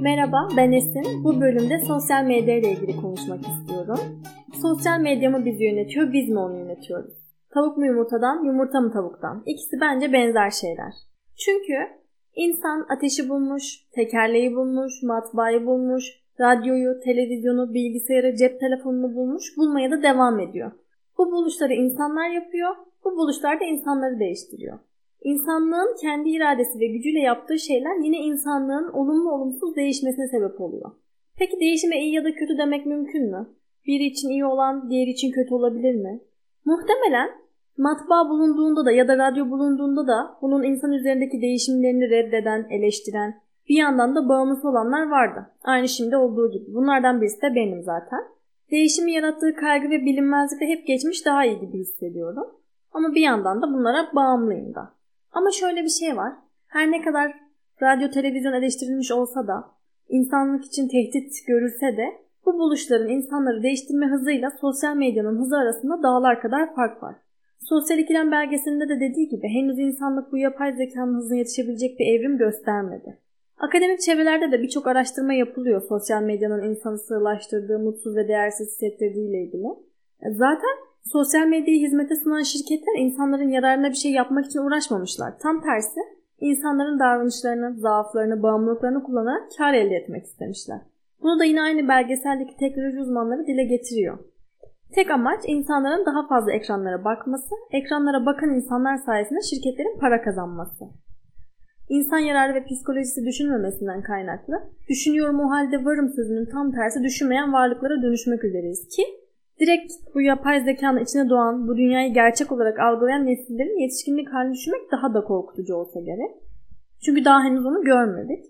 Merhaba, ben Esin. Bu bölümde sosyal medya ile ilgili konuşmak istiyorum. Sosyal medya mı bizi yönetiyor, biz mi onu yönetiyoruz? Tavuk mu yumurtadan, yumurta mı tavuktan? İkisi bence benzer şeyler. Çünkü insan ateşi bulmuş, tekerleği bulmuş, matbaayı bulmuş, radyoyu, televizyonu, bilgisayarı, cep telefonunu bulmuş, bulmaya da devam ediyor. Bu buluşları insanlar yapıyor, bu buluşlar da insanları değiştiriyor. İnsanlığın kendi iradesi ve gücüyle yaptığı şeyler yine insanlığın olumlu olumsuz değişmesine sebep oluyor. Peki değişime iyi ya da kötü demek mümkün mü? Biri için iyi olan diğeri için kötü olabilir mi? Muhtemelen matbaa bulunduğunda da ya da radyo bulunduğunda da bunun insan üzerindeki değişimlerini reddeden, eleştiren, bir yandan da bağımlısı olanlar vardı. Aynı şimdi olduğu gibi. Bunlardan birisi de benim zaten. Değişimi yarattığı kaygı ve bilinmezlikte hep geçmiş daha iyi gibi hissediyorum. Ama bir yandan da bunlara bağımlıyım da. Ama şöyle bir şey var. Her ne kadar radyo televizyon eleştirilmiş olsa da insanlık için tehdit görülse de bu buluşların insanları değiştirme hızıyla sosyal medyanın hızı arasında dağlar kadar fark var. Sosyal ikilem belgeselinde de dediği gibi henüz insanlık bu yapay zekanın hızına yetişebilecek bir evrim göstermedi. Akademik çevrelerde de birçok araştırma yapılıyor sosyal medyanın insanı sığlaştırdığı, mutsuz ve değersiz hissettirdiği ile ilgili. Zaten sosyal medyayı hizmete sunan şirketler insanların yararına bir şey yapmak için uğraşmamışlar. Tam tersi insanların davranışlarını, zaaflarını, bağımlılıklarını kullanarak kar elde etmek istemişler. Bunu da yine aynı belgeseldeki teknoloji uzmanları dile getiriyor. Tek amaç insanların daha fazla ekranlara bakması, ekranlara bakan insanlar sayesinde şirketlerin para kazanması. İnsan yararı ve psikolojisi düşünmemesinden kaynaklı, düşünüyorum o halde varım sözünün tam tersi düşünmeyen varlıklara dönüşmek üzereyiz ki direkt bu yapay zekanın içine doğan, bu dünyayı gerçek olarak algılayan nesillerin yetişkinlik halini düşünmek daha da korkutucu olsa gerek. Çünkü daha henüz onu görmedik.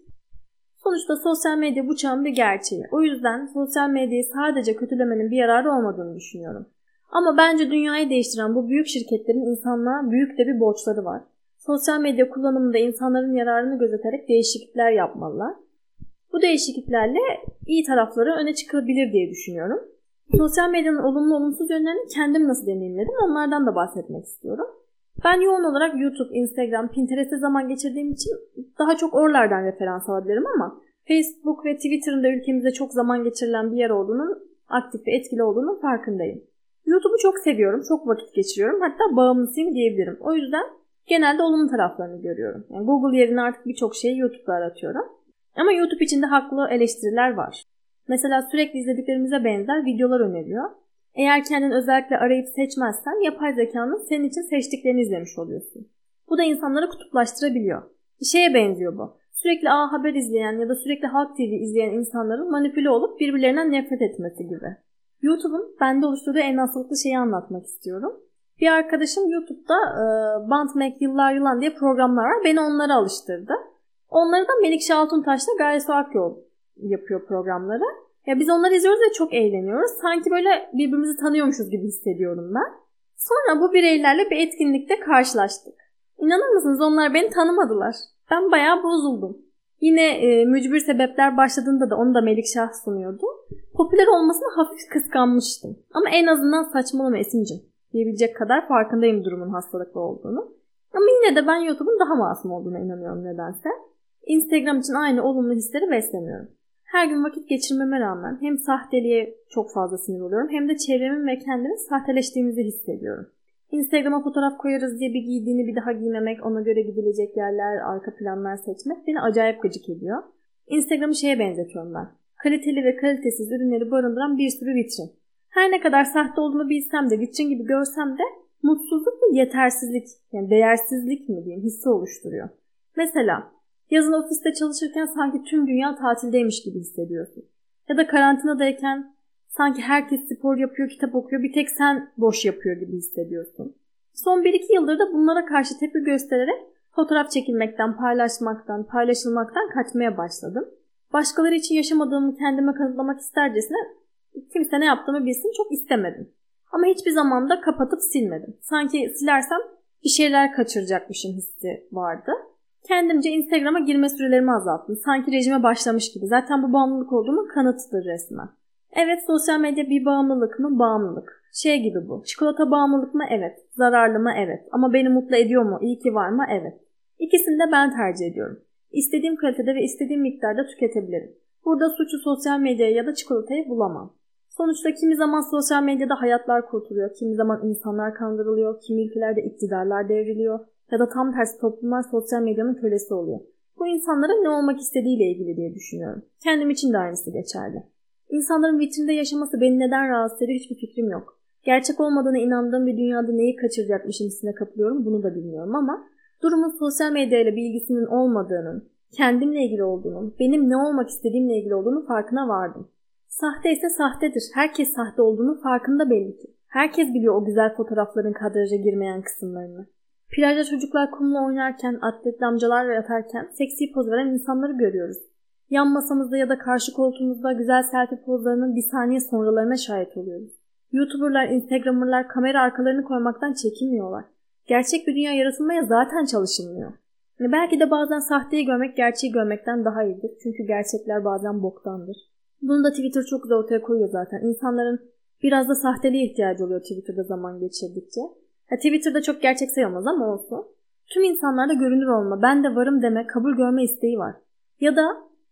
Sonuçta sosyal medya bu çağın bir gerçeği. O yüzden sosyal medyayı sadece kötülemenin bir yararı olmadığını düşünüyorum. Ama bence dünyayı değiştiren bu büyük şirketlerin insanlığa büyük de bir borçları var. Sosyal medya kullanımında insanların yararını gözeterek değişiklikler yapmalılar. Bu değişikliklerle iyi tarafları öne çıkabilir diye düşünüyorum. Sosyal medyanın olumlu olumsuz yönlerini kendim nasıl deneyimledim onlardan da bahsetmek istiyorum. Ben yoğun olarak YouTube, Instagram, Pinterest'te zaman geçirdiğim için daha çok oralardan referans alabilirim ama Facebook ve Twitter'ın da ülkemizde çok zaman geçirilen bir yer olduğunun aktif ve etkili olduğunun farkındayım. YouTube'u çok seviyorum, çok vakit geçiriyorum. Hatta bağımlısıyım diyebilirim. O yüzden genelde olumlu taraflarını görüyorum. Yani Google yerine artık birçok şeyi YouTube'da aratıyorum. Ama YouTube içinde haklı eleştiriler var. Mesela sürekli izlediklerimize benzer videolar öneriyor. Eğer kendin özellikle arayıp seçmezsen yapay zekanın senin için seçtiklerini izlemiş oluyorsun. Bu da insanları kutuplaştırabiliyor. Bir şeye benziyor bu. Sürekli A Haber izleyen ya da sürekli Halk TV izleyen insanların manipüle olup birbirlerinden nefret etmesi gibi. YouTube'un bende oluşturduğu en hastalıklı şeyi anlatmak istiyorum. Bir arkadaşım YouTube'da e, Bantmek Yıllar Yılan diye programlar var. Beni onlara alıştırdı. Onları da Melikşah Altuntaş'la Gaye Akyol yapıyor programları. Ya biz onları izliyoruz ve çok eğleniyoruz. Sanki böyle birbirimizi tanıyormuşuz gibi hissediyorum ben. Sonra bu bireylerle bir etkinlikte karşılaştık. İnanır mısınız onlar beni tanımadılar. Ben bayağı bozuldum. Yine e, mücbir sebepler başladığında da onu da Melikşah sunuyordu. Popüler olmasını hafif kıskanmıştım. Ama en azından saçmalama Esin'cim diyebilecek kadar farkındayım durumun hastalıklı olduğunu. Ama yine de ben YouTube'un daha masum olduğuna inanıyorum nedense. Instagram için aynı olumlu hisleri beslemiyorum. Her gün vakit geçirmeme rağmen hem sahteliğe çok fazla sinir oluyorum hem de çevremin ve kendimin sahteleştiğimizi hissediyorum. Instagram'a fotoğraf koyarız diye bir giydiğini bir daha giymemek, ona göre gidilecek yerler, arka planlar seçmek beni acayip gıcık ediyor. Instagram'ı şeye benzetiyorum ben. Kaliteli ve kalitesiz ürünleri barındıran bir sürü vitrin. Her ne kadar sahte olduğunu bilsem de, vitrin gibi görsem de mutsuzluk ve yetersizlik, yani değersizlik mi diyeyim hissi oluşturuyor. Mesela yazın ofiste çalışırken sanki tüm dünya tatildeymiş gibi hissediyorsun. Ya da karantinadayken sanki herkes spor yapıyor, kitap okuyor, bir tek sen boş yapıyor gibi hissediyorsun. Son 1-2 yıldır da bunlara karşı tepki göstererek fotoğraf çekilmekten, paylaşmaktan, paylaşılmaktan kaçmaya başladım. Başkaları için yaşamadığımı kendime kanıtlamak istercesine kimse ne yaptığımı bilsin çok istemedim. Ama hiçbir zaman da kapatıp silmedim. Sanki silersem bir şeyler kaçıracakmışım hissi vardı. Kendimce Instagram'a girme sürelerimi azalttım. Sanki rejime başlamış gibi. Zaten bu bağımlılık olduğumun kanıtıdır resmen. Evet sosyal medya bir bağımlılık mı? Bağımlılık. Şey gibi bu. Çikolata bağımlılık mı? Evet. Zararlı mı? Evet. Ama beni mutlu ediyor mu? İyi ki var mı? Evet. İkisini de ben tercih ediyorum. İstediğim kalitede ve istediğim miktarda tüketebilirim. Burada suçu sosyal medyaya ya da çikolatayı bulamam. Sonuçta kimi zaman sosyal medyada hayatlar kurtuluyor, kimi zaman insanlar kandırılıyor, kimi ülkelerde iktidarlar devriliyor ya da tam tersi toplumlar sosyal medyanın kölesi oluyor. Bu insanların ne olmak istediğiyle ilgili diye düşünüyorum. Kendim için de aynısı geçerli. İnsanların vitrinde yaşaması beni neden rahatsız ediyor hiçbir fikrim yok. Gerçek olmadığına inandığım bir dünyada neyi kaçıracakmışım hissine kapılıyorum bunu da bilmiyorum ama durumun sosyal medyayla bir ilgisinin olmadığının, kendimle ilgili olduğunun, benim ne olmak istediğimle ilgili olduğunu farkına vardım. Sahte ise sahtedir. Herkes sahte olduğunu farkında belli ki. Herkes biliyor o güzel fotoğrafların kadraja girmeyen kısımlarını. Plajda çocuklar kumla oynarken, atletli amcalar yatarken seksi poz veren insanları görüyoruz. Yan masamızda ya da karşı koltuğumuzda güzel selfie pozlarının bir saniye sonralarına şahit oluyoruz. YouTuberlar, Instagramerlar kamera arkalarını koymaktan çekinmiyorlar. Gerçek bir dünya yaratılmaya zaten çalışılmıyor. Yani belki de bazen sahteyi görmek gerçeği görmekten daha iyidir. Çünkü gerçekler bazen boktandır. Bunu da Twitter çok güzel ortaya koyuyor zaten. İnsanların biraz da sahteliğe ihtiyacı oluyor Twitter'da zaman geçirdikçe. Ha, Twitter'da çok gerçek sayılmaz ama olsun. Tüm insanlarda görünür olma, ben de varım deme, kabul görme isteği var. Ya da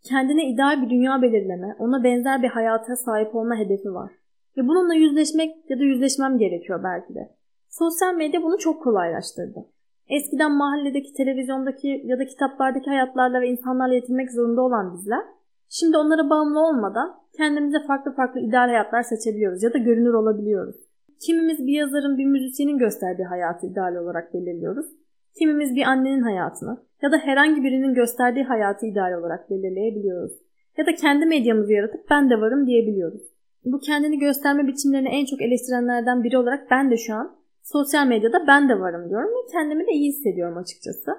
kendine ideal bir dünya belirleme, ona benzer bir hayata sahip olma hedefi var. Ve bununla yüzleşmek ya da yüzleşmem gerekiyor belki de. Sosyal medya bunu çok kolaylaştırdı. Eskiden mahalledeki, televizyondaki ya da kitaplardaki hayatlarla ve insanlarla yetinmek zorunda olan bizler, şimdi onlara bağımlı olmadan kendimize farklı farklı ideal hayatlar seçebiliyoruz ya da görünür olabiliyoruz. Kimimiz bir yazarın, bir müzisyenin gösterdiği hayatı ideal olarak belirliyoruz. Kimimiz bir annenin hayatını ya da herhangi birinin gösterdiği hayatı ideal olarak belirleyebiliyoruz. Ya da kendi medyamızı yaratıp ben de varım diyebiliyoruz. Bu kendini gösterme biçimlerini en çok eleştirenlerden biri olarak ben de şu an sosyal medyada ben de varım diyorum ve kendimi de iyi hissediyorum açıkçası.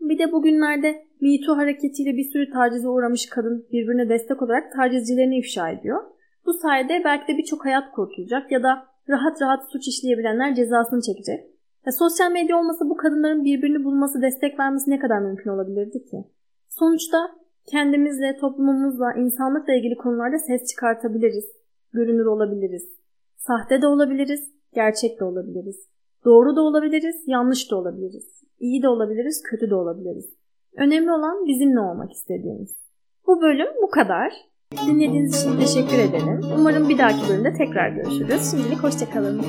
Bir de bugünlerde Me Too hareketiyle bir sürü tacize uğramış kadın birbirine destek olarak tacizcilerini ifşa ediyor. Bu sayede belki de birçok hayat kurtulacak ya da rahat rahat suç işleyebilenler cezasını çekecek. Ya sosyal medya olmasa bu kadınların birbirini bulması, destek vermesi ne kadar mümkün olabilirdi ki? Sonuçta kendimizle, toplumumuzla, insanlıkla ilgili konularda ses çıkartabiliriz. Görünür olabiliriz. Sahte de olabiliriz, gerçek de olabiliriz. Doğru da olabiliriz, yanlış da olabiliriz. İyi de olabiliriz, kötü de olabiliriz. Önemli olan bizimle olmak istediğimiz. Bu bölüm bu kadar. Dinlediğiniz için teşekkür ederim. Umarım bir dahaki bölümde tekrar görüşürüz. Şimdilik hoşçakalın.